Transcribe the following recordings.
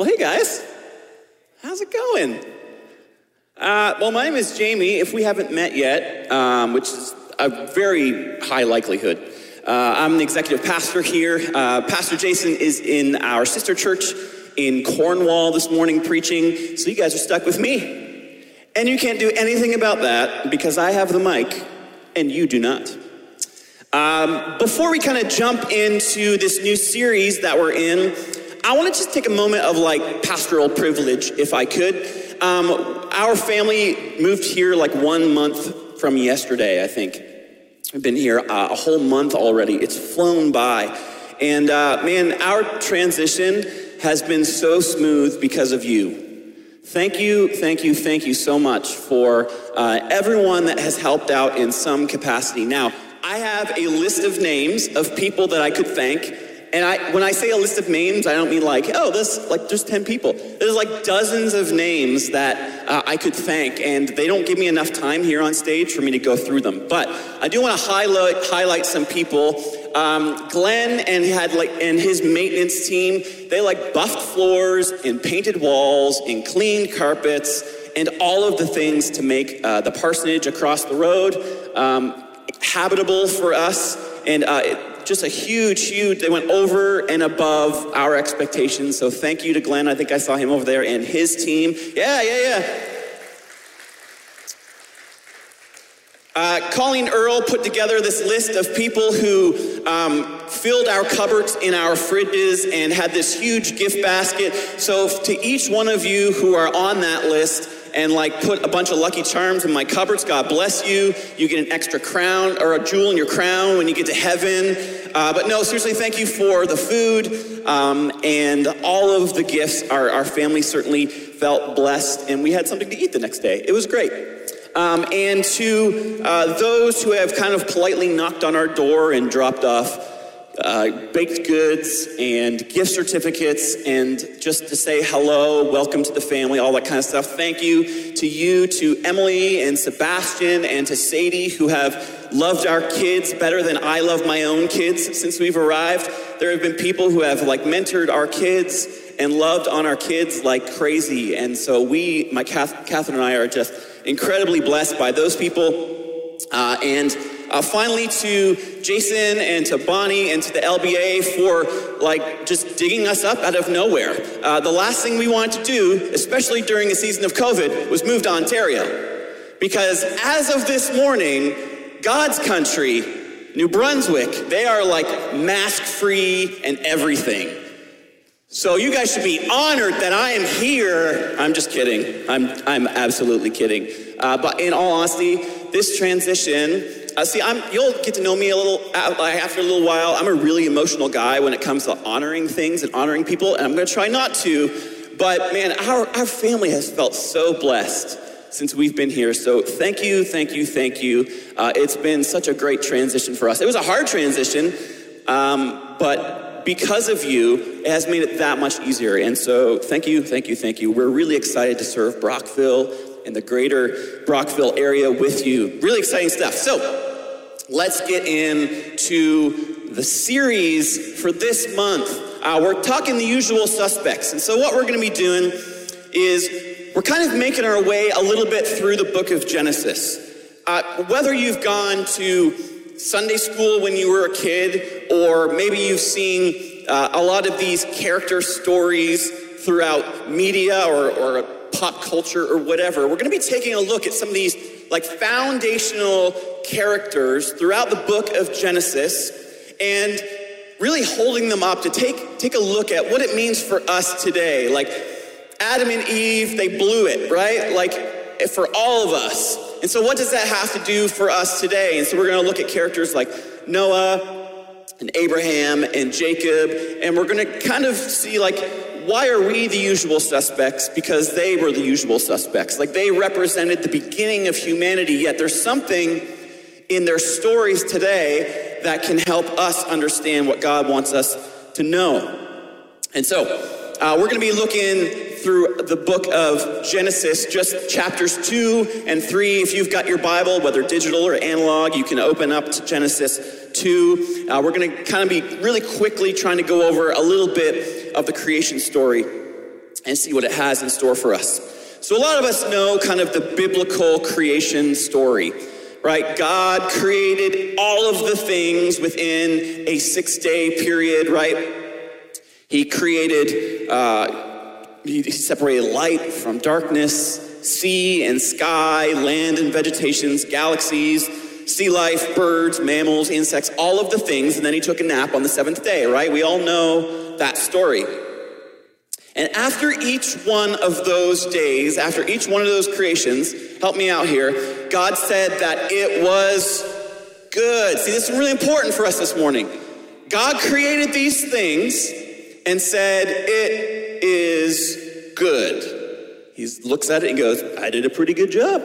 Well, hey guys, how's it going? Uh, well, my name is Jamie. If we haven't met yet, um, which is a very high likelihood, uh, I'm the executive pastor here. Uh, pastor Jason is in our sister church in Cornwall this morning preaching, so you guys are stuck with me. And you can't do anything about that because I have the mic and you do not. Um, before we kind of jump into this new series that we're in, I want to just take a moment of like pastoral privilege, if I could. Um, our family moved here like one month from yesterday, I think. We've been here uh, a whole month already. It's flown by. And uh, man, our transition has been so smooth because of you. Thank you, thank you, thank you so much for uh, everyone that has helped out in some capacity. Now, I have a list of names of people that I could thank and I, when I say a list of names, I don't mean like, oh, this, like, there's 10 people. There's like dozens of names that uh, I could thank, and they don't give me enough time here on stage for me to go through them. But I do want to highlight, highlight some people. Um, Glenn and had like, and his maintenance team, they like buffed floors and painted walls and cleaned carpets and all of the things to make uh, the parsonage across the road um, habitable for us. And uh, just a huge, huge, they went over and above our expectations. So thank you to Glenn. I think I saw him over there and his team. Yeah, yeah, yeah. Uh, Colleen Earl put together this list of people who um, filled our cupboards in our fridges and had this huge gift basket. So, to each one of you who are on that list, and like put a bunch of lucky charms in my cupboards. God bless you. You get an extra crown or a jewel in your crown when you get to heaven. Uh, but no, seriously, thank you for the food um, and all of the gifts. Our, our family certainly felt blessed, and we had something to eat the next day. It was great. Um, and to uh, those who have kind of politely knocked on our door and dropped off uh, baked goods and gift certificates and just to say hello, welcome to the family, all that kind of stuff. Thank you to you, to Emily and Sebastian and to Sadie who have loved our kids better than I love my own kids since we've arrived. There have been people who have like mentored our kids and loved on our kids like crazy. And so we, my Catherine and I are just incredibly blessed by those people. Uh, and uh, finally, to Jason and to Bonnie and to the LBA for like just digging us up out of nowhere. Uh, the last thing we wanted to do, especially during the season of COVID, was move to Ontario. Because as of this morning, God's country, New Brunswick, they are like mask free and everything. So you guys should be honored that I am here. I'm just kidding. I'm, I'm absolutely kidding. Uh, but in all honesty, this transition uh, see, I'm, you'll get to know me a little uh, after a little while. I'm a really emotional guy when it comes to honoring things and honoring people, and I'm going to try not to. But man, our, our family has felt so blessed since we've been here. So thank you, thank you, thank you. Uh, it's been such a great transition for us. It was a hard transition, um, but because of you, it has made it that much easier. And so thank you, thank you, thank you. We're really excited to serve Brockville in the greater Brockville area with you. Really exciting stuff. So let's get into the series for this month. Uh, we're talking the usual suspects. And so what we're going to be doing is we're kind of making our way a little bit through the book of Genesis. Uh, whether you've gone to Sunday school when you were a kid, or maybe you've seen uh, a lot of these character stories throughout media or, or pop culture or whatever, we're going to be taking a look at some of these like foundational characters throughout the book of Genesis and really holding them up to take take a look at what it means for us today. Like Adam and Eve, they blew it, right? Like for all of us. And so what does that have to do for us today? And so we're going to look at characters like Noah and Abraham and Jacob and we're going to kind of see like why are we the usual suspects? Because they were the usual suspects. Like they represented the beginning of humanity, yet there's something in their stories today that can help us understand what God wants us to know. And so, uh, we're going to be looking through the book of Genesis, just chapters two and three. If you've got your Bible, whether digital or analog, you can open up to Genesis 2. Uh, we're going to kind of be really quickly trying to go over a little bit of the creation story. and see what it has in store for us. So, a lot of us know kind of the biblical creation story, right? God created all of the things within a six day period, right? He created, uh, he separated light from darkness, sea and sky, land and vegetations, galaxies, sea life, birds, mammals, insects, all of the things, and then he took a nap on the seventh day, right? We all know that story. And after each one of those days, after each one of those creations, help me out here, God said that it was good. See, this is really important for us this morning. God created these things and said, It is good. He looks at it and goes, I did a pretty good job.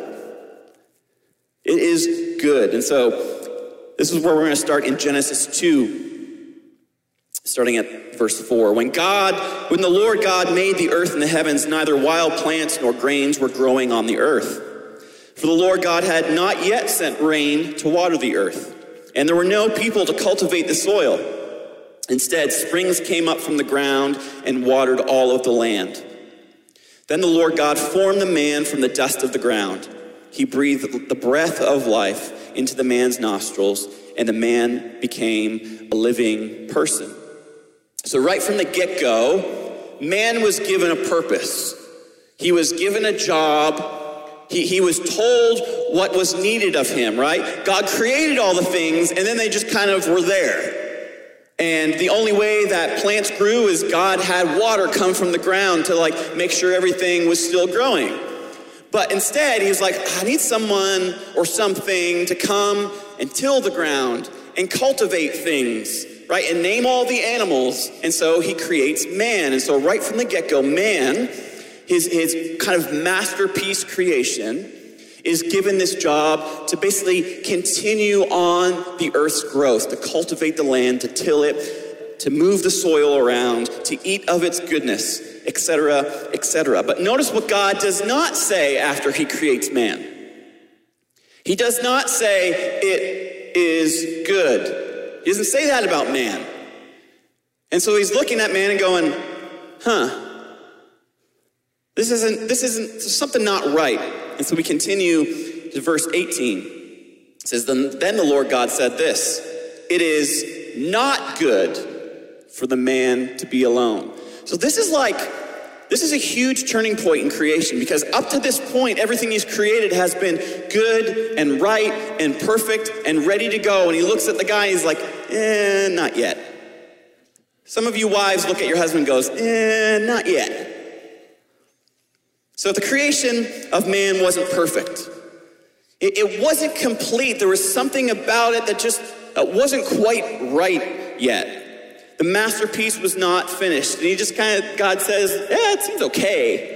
It is good. And so, this is where we're going to start in Genesis 2, starting at verse 4. When God, when the Lord God made the earth and the heavens, neither wild plants nor grains were growing on the earth. For the Lord God had not yet sent rain to water the earth, and there were no people to cultivate the soil. Instead, springs came up from the ground and watered all of the land. Then the Lord God formed the man from the dust of the ground. He breathed the breath of life into the man's nostrils, and the man became a living person. So, right from the get go, man was given a purpose. He was given a job. He, he was told what was needed of him, right? God created all the things, and then they just kind of were there. And the only way that plants grew is God had water come from the ground to like make sure everything was still growing. But instead, he was like, I need someone or something to come and till the ground and cultivate things right? And name all the animals. And so he creates man. And so, right from the get go, man, his, his kind of masterpiece creation, is given this job to basically continue on the earth's growth, to cultivate the land, to till it, to move the soil around, to eat of its goodness, etc., etc. But notice what God does not say after he creates man. He does not say, it is good. He doesn't say that about man. And so he's looking at man and going, huh, this isn't, this isn't something not right. And so we continue to verse 18. It says, then, then the Lord God said this It is not good for the man to be alone. So this is like this is a huge turning point in creation because up to this point, everything he's created has been good and right and perfect and ready to go. And he looks at the guy and he's like, eh, not yet. Some of you wives look at your husband and goes, eh, not yet. So the creation of man wasn't perfect. It, wasn't complete. There was something about it that just wasn't quite right yet. The masterpiece was not finished. And he just kind of, God says, yeah, it seems okay.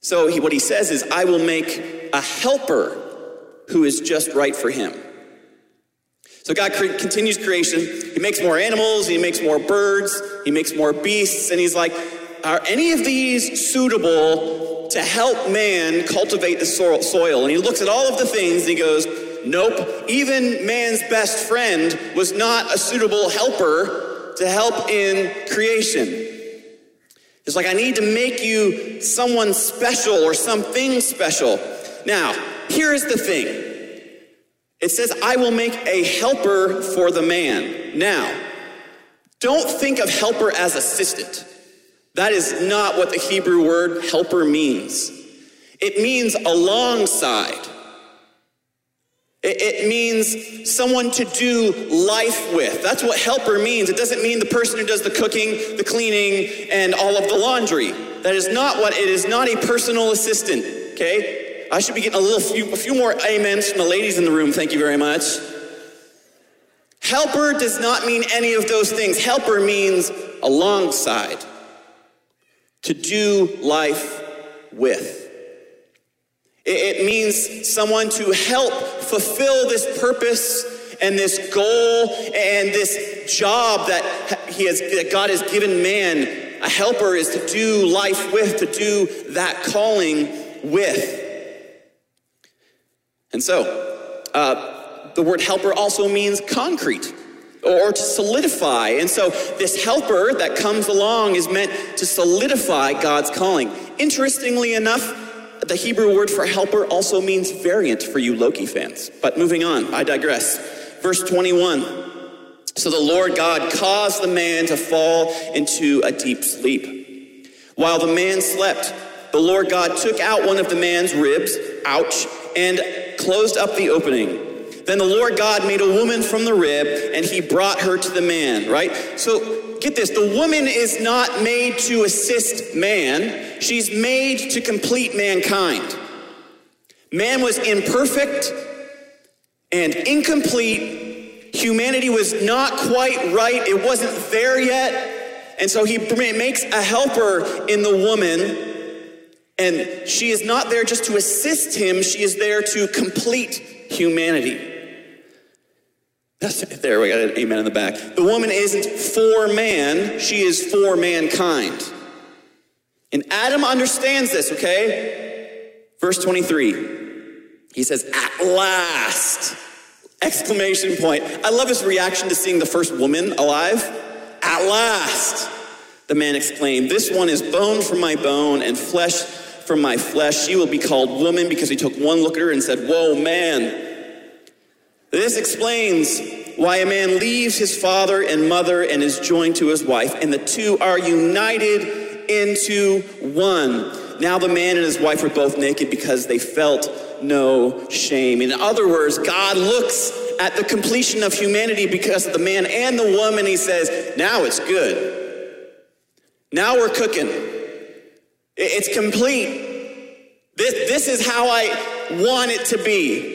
So he, what he says is, I will make a helper who is just right for him. So God cre- continues creation. He makes more animals, he makes more birds, he makes more beasts, and he's like, are any of these suitable to help man cultivate the soil? And he looks at all of the things and he goes, Nope. Even man's best friend was not a suitable helper to help in creation. It's like, I need to make you someone special or something special. Now, here's the thing it says, I will make a helper for the man. Now, don't think of helper as assistant. That is not what the Hebrew word helper means. It means alongside. It means someone to do life with. That's what helper means. It doesn't mean the person who does the cooking, the cleaning, and all of the laundry. That is not what it is. Not a personal assistant. Okay, I should be getting a little few, a few more amens from the ladies in the room. Thank you very much. Helper does not mean any of those things. Helper means alongside, to do life with. It means someone to help fulfill this purpose and this goal and this job that he has that God has given man. A helper is to do life with, to do that calling with. And so, uh, the word helper also means concrete. or to solidify. And so this helper that comes along is meant to solidify God's calling. Interestingly enough, the Hebrew word for helper also means variant for you Loki fans. But moving on, I digress. Verse 21. So the Lord God caused the man to fall into a deep sleep. While the man slept, the Lord God took out one of the man's ribs, ouch, and closed up the opening. Then the Lord God made a woman from the rib, and he brought her to the man, right? So get this the woman is not made to assist man, she's made to complete mankind. Man was imperfect and incomplete. Humanity was not quite right, it wasn't there yet. And so he makes a helper in the woman. And she is not there just to assist him, she is there to complete humanity. There, we got an amen in the back. The woman isn't for man, she is for mankind. And Adam understands this, okay? Verse 23. He says, At last! Exclamation point. I love his reaction to seeing the first woman alive. At last! The man exclaimed, This one is bone from my bone and flesh from my flesh. She will be called woman because he took one look at her and said, Whoa, man. This explains why a man leaves his father and mother and is joined to his wife, and the two are united into one. Now the man and his wife were both naked because they felt no shame. In other words, God looks at the completion of humanity because of the man and the woman. He says, Now it's good. Now we're cooking. It's complete. This, this is how I want it to be.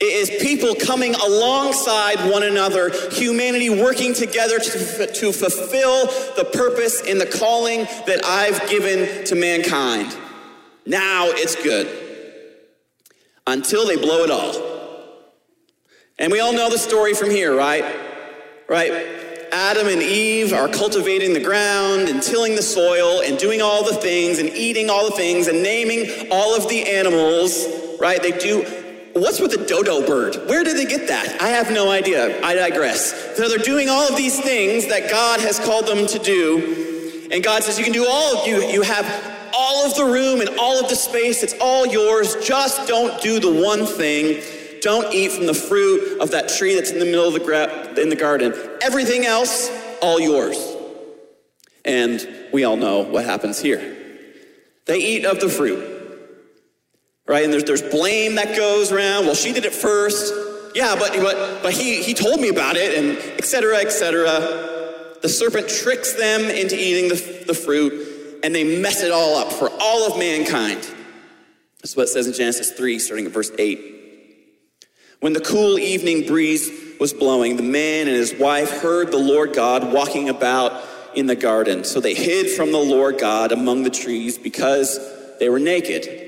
It is people coming alongside one another, humanity working together to, to fulfill the purpose and the calling that I've given to mankind. Now it's good. Until they blow it all. And we all know the story from here, right? Right? Adam and Eve are cultivating the ground and tilling the soil and doing all the things and eating all the things and naming all of the animals, right? They do What's with the dodo bird? Where did they get that? I have no idea. I digress. So they're doing all of these things that God has called them to do. And God says, You can do all, of you, you have all of the room and all of the space. It's all yours. Just don't do the one thing. Don't eat from the fruit of that tree that's in the middle of the gra- in the garden. Everything else, all yours. And we all know what happens here. They eat of the fruit right? And there's, there's blame that goes around. Well, she did it first. Yeah, but, but, but he, he told me about it, and etc. cetera, et cetera. The serpent tricks them into eating the, the fruit, and they mess it all up for all of mankind. That's what it says in Genesis 3, starting at verse 8. When the cool evening breeze was blowing, the man and his wife heard the Lord God walking about in the garden. So they hid from the Lord God among the trees because they were naked.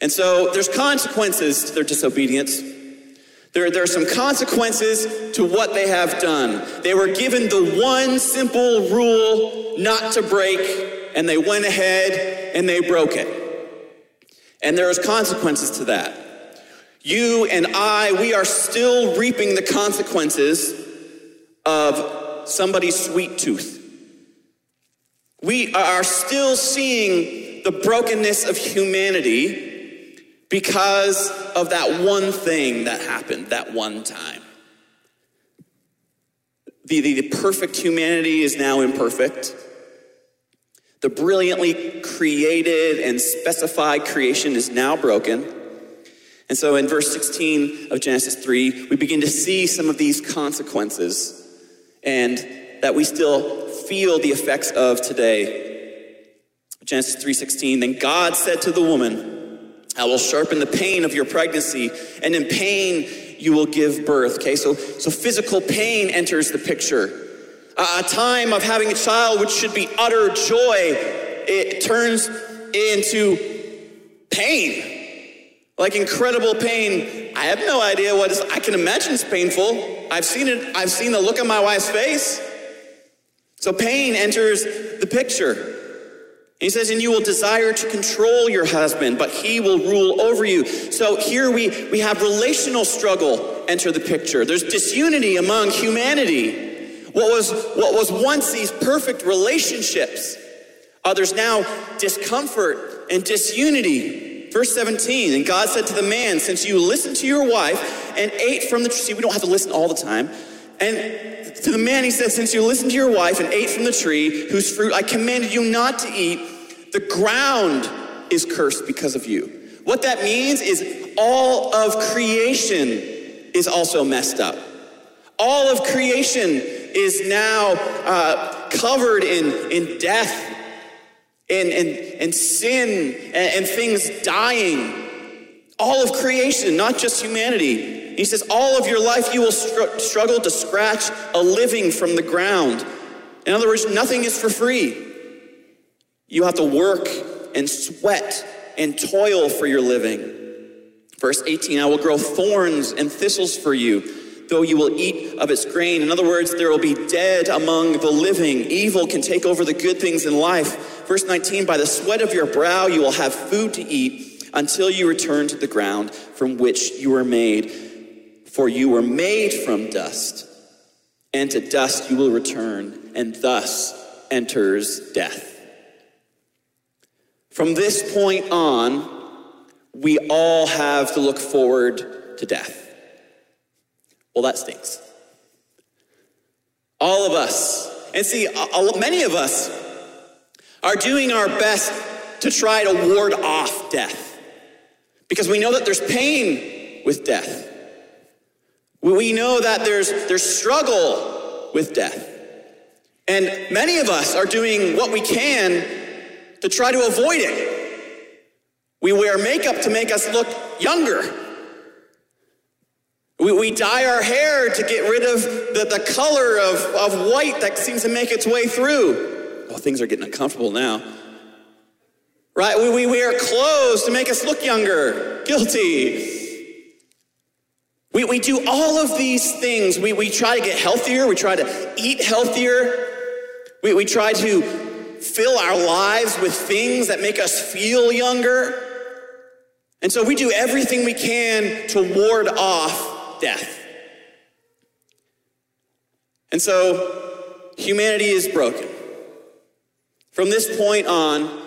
And so there's consequences to their disobedience. There, there are some consequences to what they have done. They were given the one simple rule not to break, and they went ahead and they broke it. And there's consequences to that. You and I, we are still reaping the consequences of somebody's sweet tooth. We are still seeing the brokenness of humanity because of that one thing that happened that one time. The, the, the, perfect humanity is now imperfect. The brilliantly created and specified creation is now broken. And so in verse 16 of Genesis 3, we begin to see some of these consequences and that we still feel the effects of today. Genesis 3:16 then God said to the woman I will sharpen the pain of your pregnancy, and in pain you will give birth. Okay, so, so physical pain enters the picture. a time of having a child, which should be utter joy, it turns into pain. Like incredible pain. I have no idea what is, I can imagine it's painful. I've seen it, I've seen the look on my wife's face. So pain enters the picture. He says, and you will desire to control your husband, but he will rule over you. So here we, we have relational struggle enter the picture. There's disunity among humanity. What was, what was once these perfect relationships, uh, there's now discomfort and disunity. Verse 17, and God said to the man, Since you listened to your wife and ate from the tree, see, we don't have to listen all the time. And to the man, he said, Since you listened to your wife and ate from the tree whose fruit I commanded you not to eat, the ground is cursed because of you. What that means is all of creation is also messed up. All of creation is now uh, covered in, in death and, and, and sin and, and things dying. All of creation, not just humanity. He says, All of your life you will str- struggle to scratch a living from the ground. In other words, nothing is for free. You have to work and sweat and toil for your living. Verse 18 I will grow thorns and thistles for you, though you will eat of its grain. In other words, there will be dead among the living. Evil can take over the good things in life. Verse 19 By the sweat of your brow you will have food to eat until you return to the ground from which you were made. For you were made from dust, and to dust you will return, and thus enters death. From this point on, we all have to look forward to death. Well, that stinks. All of us, and see, many of us are doing our best to try to ward off death because we know that there's pain with death. We know that there's, there's struggle with death. And many of us are doing what we can to try to avoid it. We wear makeup to make us look younger. We, we dye our hair to get rid of the, the color of, of white that seems to make its way through. Oh, things are getting uncomfortable now. Right? We, we wear clothes to make us look younger. Guilty. We, we do all of these things. We, we try to get healthier. We try to eat healthier. We, we try to fill our lives with things that make us feel younger. And so we do everything we can to ward off death. And so humanity is broken. From this point on,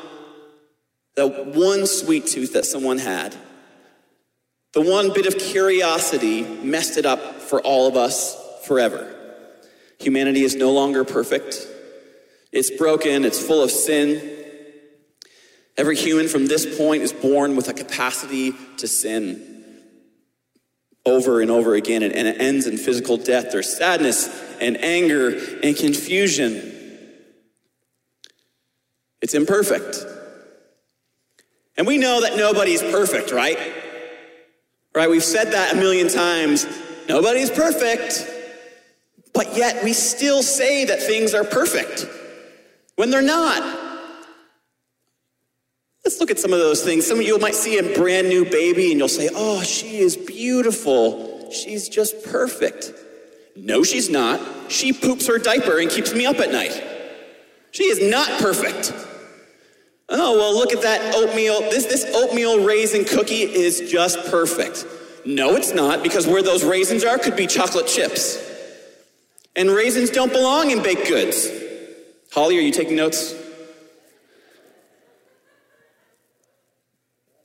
the one sweet tooth that someone had, the one bit of curiosity messed it up for all of us forever. Humanity is no longer perfect. It's broken, it's full of sin. Every human from this point is born with a capacity to sin over and over again, and it ends in physical death. There's sadness and anger and confusion. It's imperfect. And we know that nobody's perfect, right? Right? We've said that a million times. Nobody's perfect. But yet we still say that things are perfect when they're not. Let's look at some of those things. Some of you might see a brand new baby and you'll say, Oh, she is beautiful. She's just perfect. No, she's not. She poops her diaper and keeps me up at night. She is not perfect. Oh, well, look at that oatmeal. This, this oatmeal raisin cookie is just perfect. No, it's not, because where those raisins are could be chocolate chips. And raisins don't belong in baked goods. Holly, are you taking notes?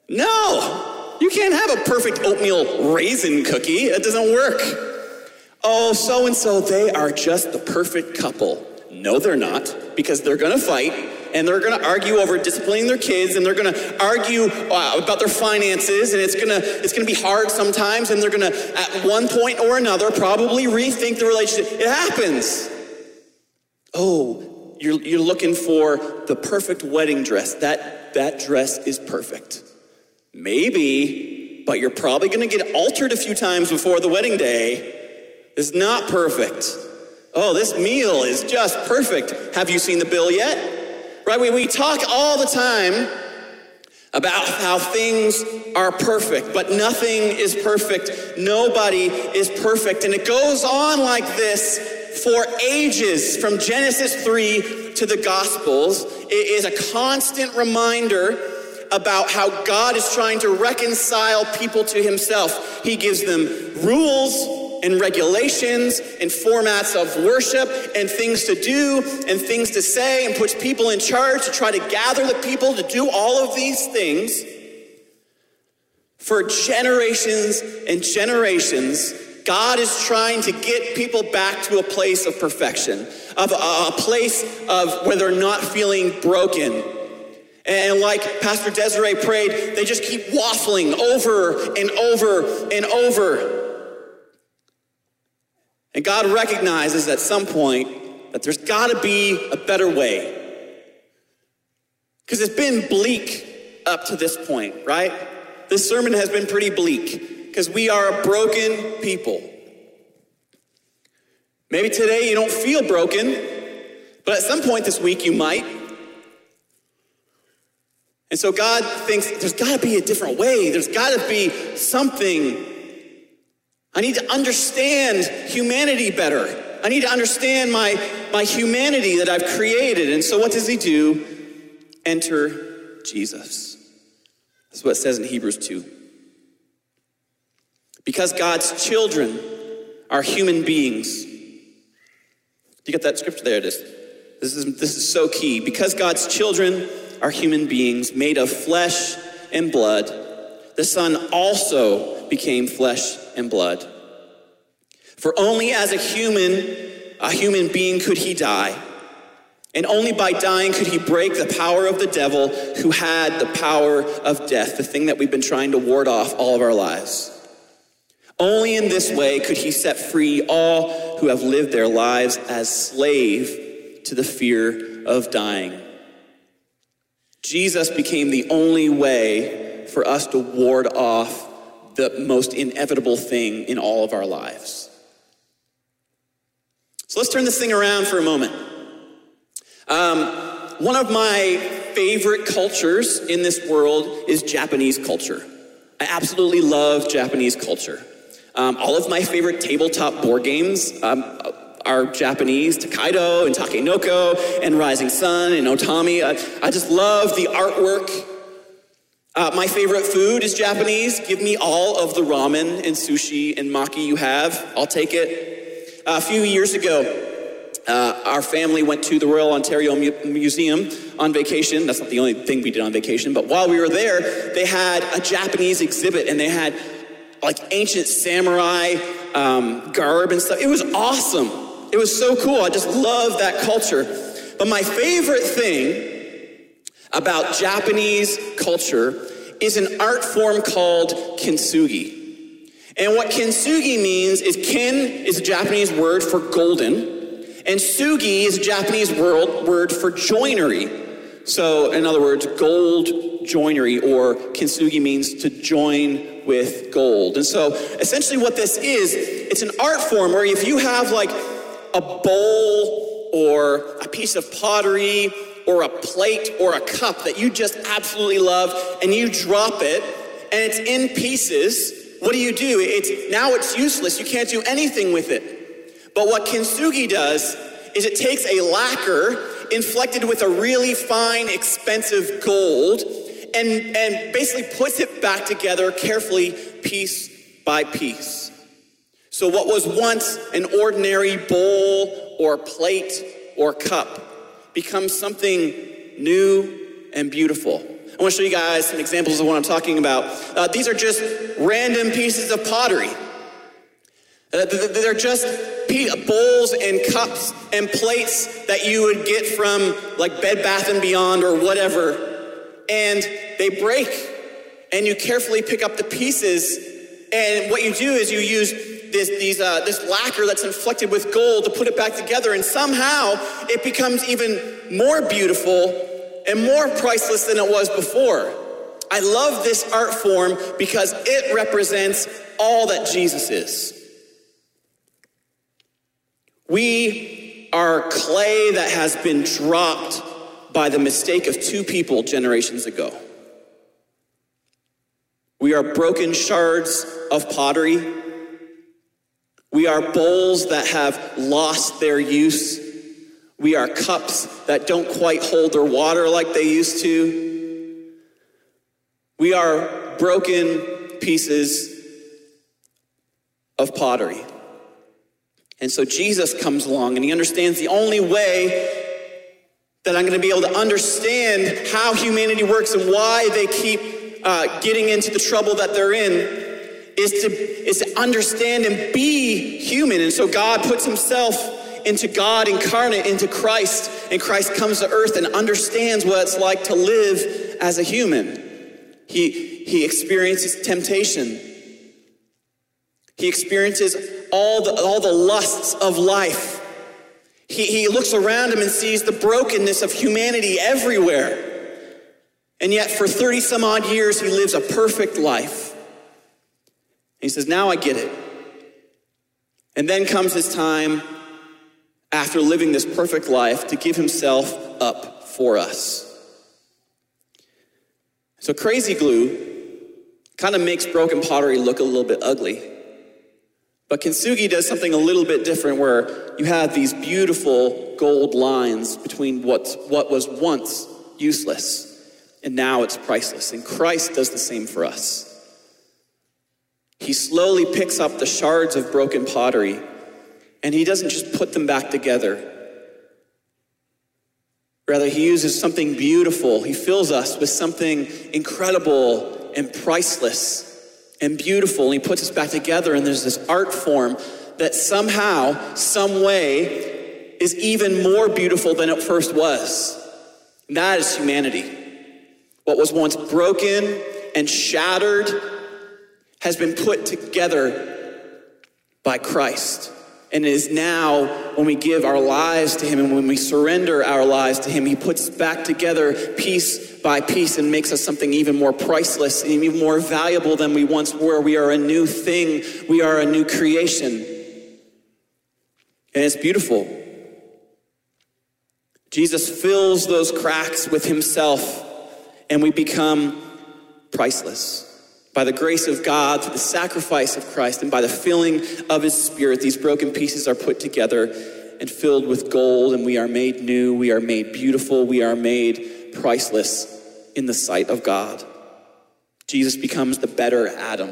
No, you can't have a perfect oatmeal raisin cookie. It doesn't work. Oh, so and so, they are just the perfect couple. No, they're not, because they're gonna fight and they're gonna argue over disciplining their kids and they're gonna argue uh, about their finances and it's gonna it's gonna be hard sometimes and they're gonna at one point or another probably rethink the relationship. It happens. Oh, you're, you're looking for the perfect wedding dress. That, that dress is perfect. Maybe, but you're probably going to get altered a few times before the wedding day. It's not perfect. Oh, this meal is just perfect. Have you seen the bill yet? Right? We, we talk all the time about how things are perfect, but nothing is perfect. Nobody is perfect. And it goes on like this for ages, from Genesis 3 to the Gospels, it is a constant reminder about how God is trying to reconcile people to himself. He gives them rules and regulations and formats of worship and things to do and things to say and puts people in charge to try to gather the people to do all of these things. For generations and generations, God is trying to get people back to a place of perfection, of a, place of where they're not feeling broken. And like Pastor Desiree prayed, they just keep waffling over and over and over. And God recognizes at some point that there's got to be a better way. Because it's been bleak up to this point, right? This sermon has been pretty bleak because we are a broken people. Maybe today you don't feel broken, but at some point this week you might. And so God thinks there's got to be a different way. There's got to be something. I need to understand humanity better. I need to understand my, my humanity that I've created. And so what does he do? Enter Jesus. That's what it says in Hebrews 2. Because God's children are human beings. You get that scripture there? This, this, is, this is so key. Because God's children are human beings made of flesh and blood, the Son also became flesh and blood. For only as a human, a human being could he die. And only by dying could he break the power of the devil who had the power of death, the thing that we've been trying to ward off all of our lives. Only in this way could he set free all who have lived their lives as slave to the fear of dying. Jesus became the only way for us to ward off the most inevitable thing in all of our lives. So let's turn this thing around for a moment. Um, one of my favorite cultures in this world is Japanese culture. I absolutely love Japanese culture. Um, all of my favorite tabletop board games um, are Japanese, Tokaido and Takenoko and Rising Sun and Otami. I, I just love the artwork. Uh, my favorite food is Japanese. Give me all of the ramen and sushi and maki you have. I'll take it. Uh, a few years ago, uh, our family went to the Royal Ontario Mu- Museum on vacation. That's not the only thing we did on vacation, but while we were there, they had a Japanese exhibit and they had like ancient samurai um, garb and stuff. It was awesome. It was so cool. I just love that culture. But my favorite thing about Japanese culture is an art form called kintsugi. And what kintsugi means is kin is a Japanese word for golden. And sugi is a Japanese word, word for joinery. So, in other words, gold joinery or kintsugi means to join with gold. And so, essentially, what this is, it's an art form where if you have like a bowl or a piece of pottery or a plate or a cup that you just absolutely love and you drop it and it's in pieces, what do you do? It's now it's useless. You can't do anything with it. But what kintsugi does is it takes a lacquer inflected with a really fine, expensive gold and, and basically puts it back together carefully, piece by piece. So, what was once an ordinary bowl or plate or cup becomes something new and beautiful. I want to show you guys some examples of what I'm talking about. Uh, these are just random pieces of pottery. Uh, they're just bowls and cups and plates that you would get from like Bed Bath and Beyond or whatever. And they break, and you carefully pick up the pieces. And what you do is you use this, these, uh, this lacquer that's inflected with gold to put it back together, and somehow it becomes even more beautiful and more priceless than it was before. I love this art form because it represents all that Jesus is. We are clay that has been dropped by the mistake of two people generations ago. We are broken shards of pottery. We are bowls that have lost their use. We are cups that don't quite hold their water like they used to. We are broken pieces of pottery. And so Jesus comes along and he understands the only way that I'm going to be able to understand how humanity works and why they keep uh, getting into the trouble that they're in is to, is to understand and be human. And so God puts himself into God incarnate, into Christ, and Christ comes to earth and understands what it's like to live as a human. He, he experiences temptation. He experiences all the, all the lusts of life. He, he looks around him and sees the brokenness of humanity everywhere. And yet, for 30 some odd years, he lives a perfect life. He says, Now I get it. And then comes his time after living this perfect life to give himself up for us. So, crazy glue kind of makes broken pottery look a little bit ugly. But kintsugi does something a little bit different where you have these beautiful gold lines between what, what was once useless and now it's priceless. And Christ does the same for us. He slowly picks up the shards of broken pottery and he doesn't just put them back together. Rather, he uses something beautiful. He fills us with something incredible and priceless and beautiful. And he puts us back together, and there's this art form that somehow, some way, is even more beautiful than it first was. And that is humanity. What was once broken and shattered has been put together by Christ. And it is now when we give our lives to Him and when we surrender our lives to Him, He puts back together piece by piece and makes us something even more priceless and even more valuable than we once were. We are a new thing, we are a new creation. And it's beautiful. Jesus fills those cracks with Himself, and we become priceless. By the grace of God, through the sacrifice of Christ, and by the filling of His Spirit, these broken pieces are put together and filled with gold, and we are made new, we are made beautiful, we are made priceless in the sight of God. Jesus becomes the better Adam.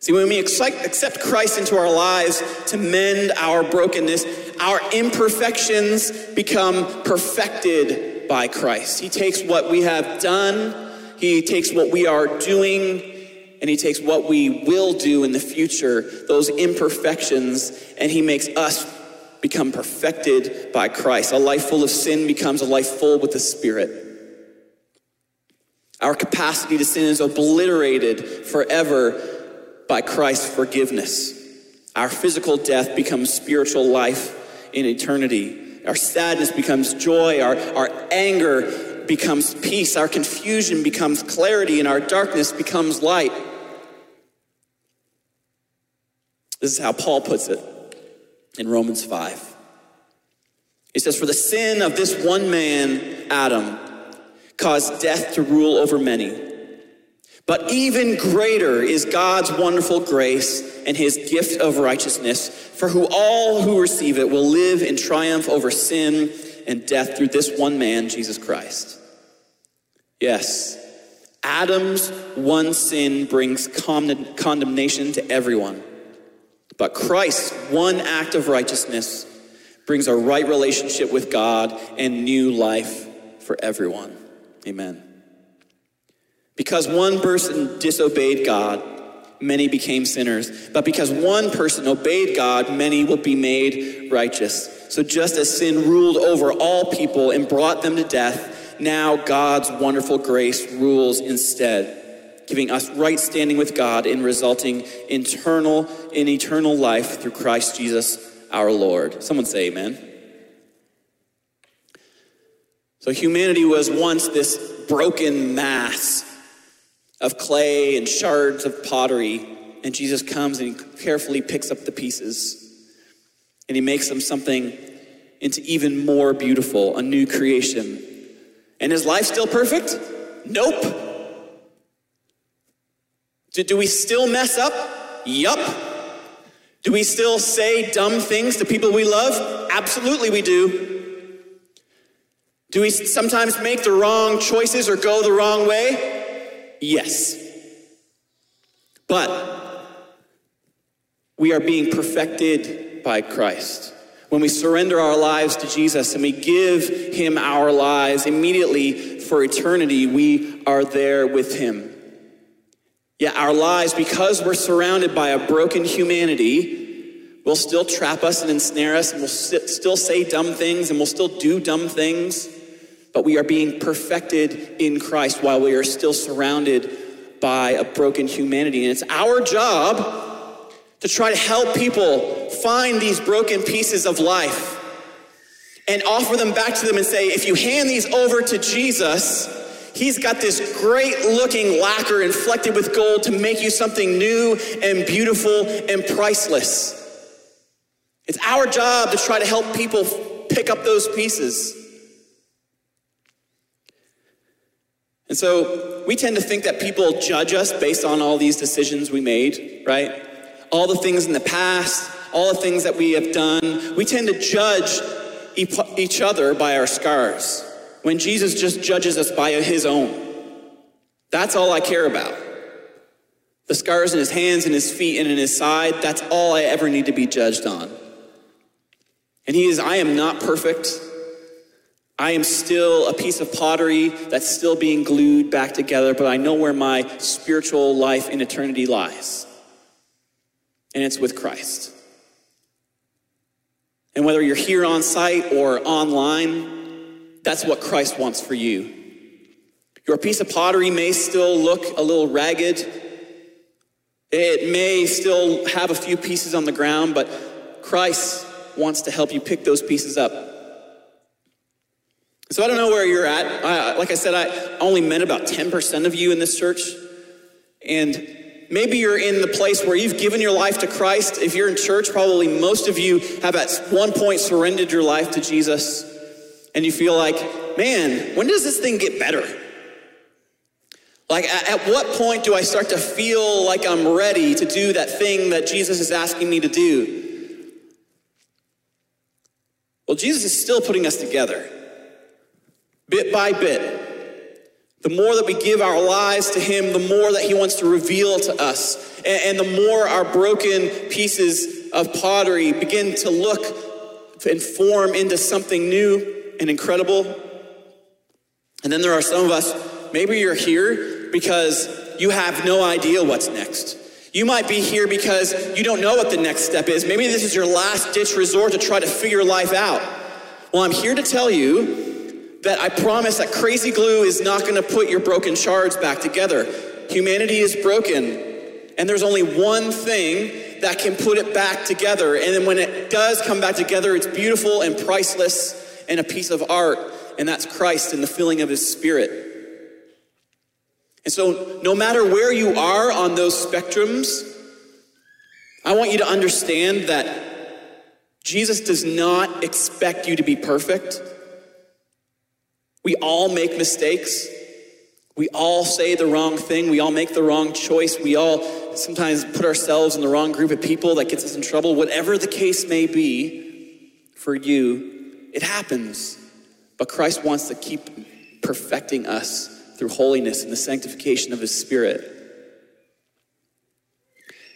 See, when we accept Christ into our lives to mend our brokenness, our imperfections become perfected by Christ. He takes what we have done he takes what we are doing and he takes what we will do in the future, those imperfections, and he makes us become perfected by Christ. A life full of sin becomes a life full with the Spirit. Our capacity to sin is obliterated forever by Christ's forgiveness. Our physical death becomes spiritual life in eternity. Our sadness becomes joy. Our, our anger becomes peace, our confusion becomes clarity, and our darkness becomes light. This is how Paul puts it in Romans 5. He says, For the sin of this one man, Adam, caused death to rule over many. But even greater is God's wonderful grace and his gift of righteousness, for who all who receive it will live in triumph over sin and death through this one man, Jesus Christ. Yes, Adam's one sin brings condemnation to everyone, but Christ's one act of righteousness brings a right relationship with God and new life for everyone. Amen. Because one person disobeyed God, many became sinners. But because one person obeyed God, many will be made righteous. So just as sin ruled over all people and brought them to death, now God's wonderful grace rules instead, giving us right standing with God and resulting eternal in eternal life through Christ Jesus our Lord. Someone say amen. So humanity was once this broken mass of clay and shards of pottery, and Jesus comes and he carefully picks up the pieces and he makes them something into even more beautiful, a new creation. And is life still perfect? Nope. Do, do we still mess up? Yup. Do we still say dumb things to people we love? Absolutely, we do. Do we sometimes make the wrong choices or go the wrong way? Yes. But we are being perfected by Christ. When we surrender our lives to Jesus and we give Him our lives immediately for eternity, we are there with Him. Yet our lives, because we're surrounded by a broken humanity, will still trap us and ensnare us, and we'll still say dumb things and we'll still do dumb things. But we are being perfected in Christ while we are still surrounded by a broken humanity. And it's our job to try to help people find these broken pieces of life and offer them back to them and say, if you hand these over to Jesus, He's got this great looking lacquer inflected with gold to make you something new and beautiful and priceless. It's our job to try to help people pick up those pieces. And so we tend to think that people judge us based on all these decisions we made, right? all the things in the past, all the things that we have done. We tend to judge each other by our scars when Jesus just judges us by his own. That's all I care about. The scars in his hands and his feet and in his side, that's all I ever need to be judged on. And he is, I am not perfect. I am still a piece of pottery that's still being glued back together, but I know where my spiritual life in eternity lies and it's with Christ. And whether you're here on site or online, that's what Christ wants for you. Your piece of pottery may still look a little ragged. It may still have a few pieces on the ground, but Christ wants to help you pick those pieces up. So I don't know where you're at. I, like I said, I only met about 10% of you in this church. And maybe you're in the place where you've given your life to Christ. If you're in church, probably most of you have at one point surrendered your life to Jesus, and you feel like, man, when does this thing get better? Like, at, what point do I start to feel like I'm ready to do that thing that Jesus is asking me to do? Well, Jesus is still putting us together, bit by bit. The more that we give our lives to Him, the more that He wants to reveal to us. And, the more our broken pieces of pottery begin to look and form into something new and incredible. And then there are some of us, maybe you're here because you have no idea what's next. You might be here because you don't know what the next step is. Maybe this is your last ditch resort to try to figure life out. Well, I'm here to tell you that I promise that crazy glue is not going to put your broken shards back together. Humanity is broken, and there's only one thing that can put it back together. And then when it does come back together, it's beautiful and priceless and a piece of art, and that's Christ and the filling of his spirit. And so, no matter where you are on those spectrums, I want you to understand that Jesus does not expect you to be perfect. We all make mistakes. We all say the wrong thing. We all make the wrong choice. We all sometimes put ourselves in the wrong group of people that gets us in trouble. Whatever the case may be for you, it happens. But Christ wants to keep perfecting us through holiness and the sanctification of His Spirit.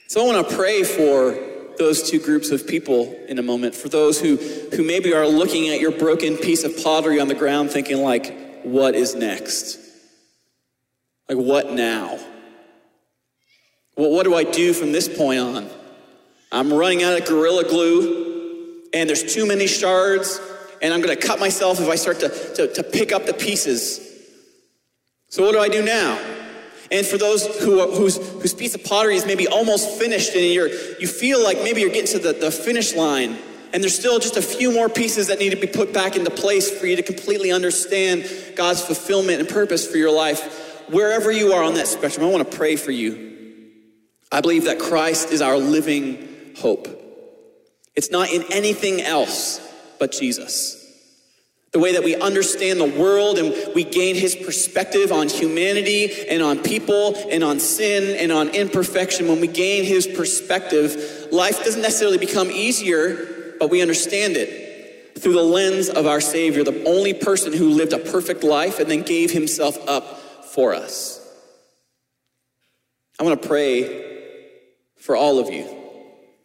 So I want to pray for those two groups of people in a moment. For those who, who maybe are looking at your broken piece of pottery on the ground thinking, like, what is next? Like, what now? Well, what do I do from this point on? I'm running out of Gorilla Glue, and there's too many shards, and I'm going to cut myself if I start to, to, to pick up the pieces. So, what do I do now? And for those who, whose, whose piece of pottery is maybe almost finished and you're, you feel like maybe you're getting to the, the finish line and there's still just a few more pieces that need to be put back into place for you to completely understand God's fulfillment and purpose for your life. Wherever you are on that spectrum, I want to pray for you. I believe that Christ is our living hope. It's not in anything else but Jesus the way that we understand the world and we gain his perspective on humanity and on people and on sin and on imperfection, when we gain his perspective, life doesn't necessarily become easier, but we understand it. through the lens of our Savior, the only person who lived a perfect life and then gave himself up for us. I want to pray for all of you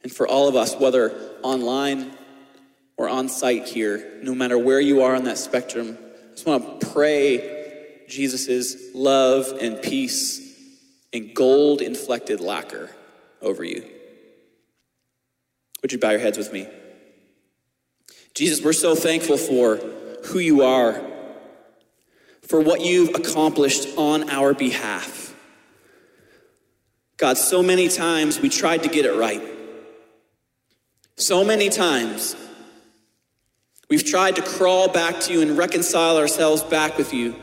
and for all of us, whether online or on site here, no matter where you are on that spectrum. I just want to pray Jesus' love and peace and gold inflected lacquer over you. Would you bow your heads with me? Jesus, we're so thankful for who you are, for what you've accomplished on our behalf. God, so many times we tried to get it right. So many times we've tried to crawl back to you and reconcile ourselves back with you.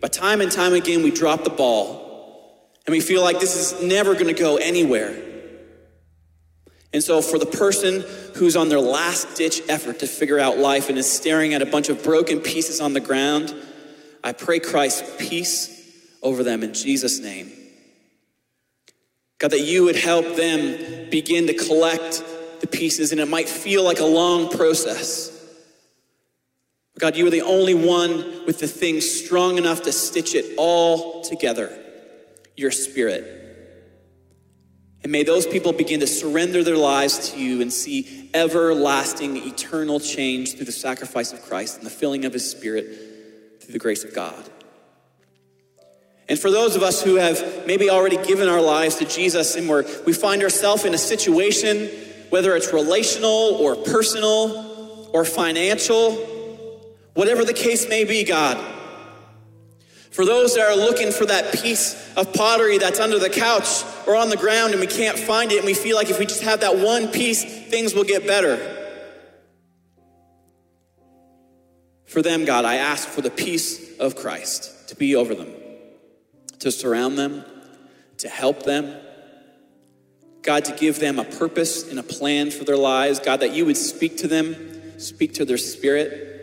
But time and time again, we drop the ball and we feel like this is never going to go anywhere. And so, for the person who's on their last ditch effort to figure out life and is staring at a bunch of broken pieces on the ground, I pray Christ's peace over them in Jesus' name. God, that you would help them begin to collect the pieces, and it might feel like a long process. God, you are the only one with the thing strong enough to stitch it all together your spirit. And may those people begin to surrender their lives to you and see everlasting, eternal change through the sacrifice of Christ and the filling of his spirit through the grace of God. And for those of us who have maybe already given our lives to Jesus and where we find ourselves in a situation, whether it's relational or personal or financial, whatever the case may be, God, for those that are looking for that piece of pottery that's under the couch or on the ground and we can't find it and we feel like if we just have that one piece, things will get better. For them, God, I ask for the peace of Christ to be over them, to surround them, to help them. God, to give them a purpose and a plan for their lives. God, that you would speak to them, speak to their spirit.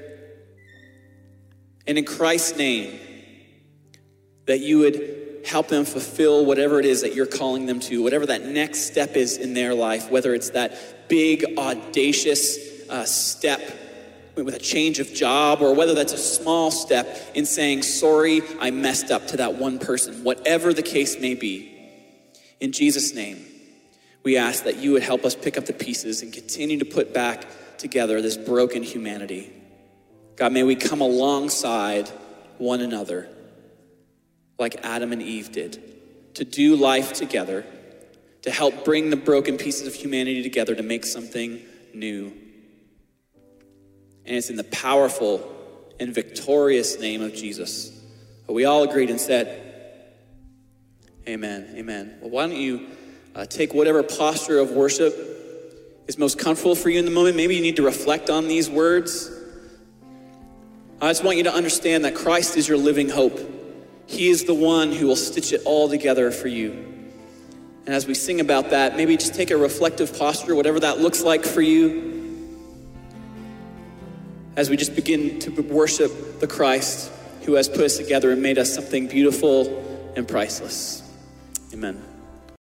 And in Christ's name, that you would help them fulfill whatever it is that you're calling them to, whatever that next step is in their life, whether it's that big, audacious uh, step with a change of job, or whether that's a small step in saying, Sorry, I messed up to that one person, whatever the case may be. In Jesus' name, we ask that you would help us pick up the pieces and continue to put back together this broken humanity. God, may we come alongside one another like Adam and Eve did, to do life together, to help bring the broken pieces of humanity together to make something new. And it's in the powerful and victorious name of Jesus. We all agreed and said, Amen, amen. Well, why don't you uh, take whatever posture of worship is most comfortable for you in the moment? Maybe you need to reflect on these words. I just want you to understand that Christ is your living hope. He is the one who will stitch it all together for you. And as we sing about that, maybe just take a reflective posture, whatever that looks like for you, as we just begin to worship the Christ who has put us together and made us something beautiful and priceless. Amen.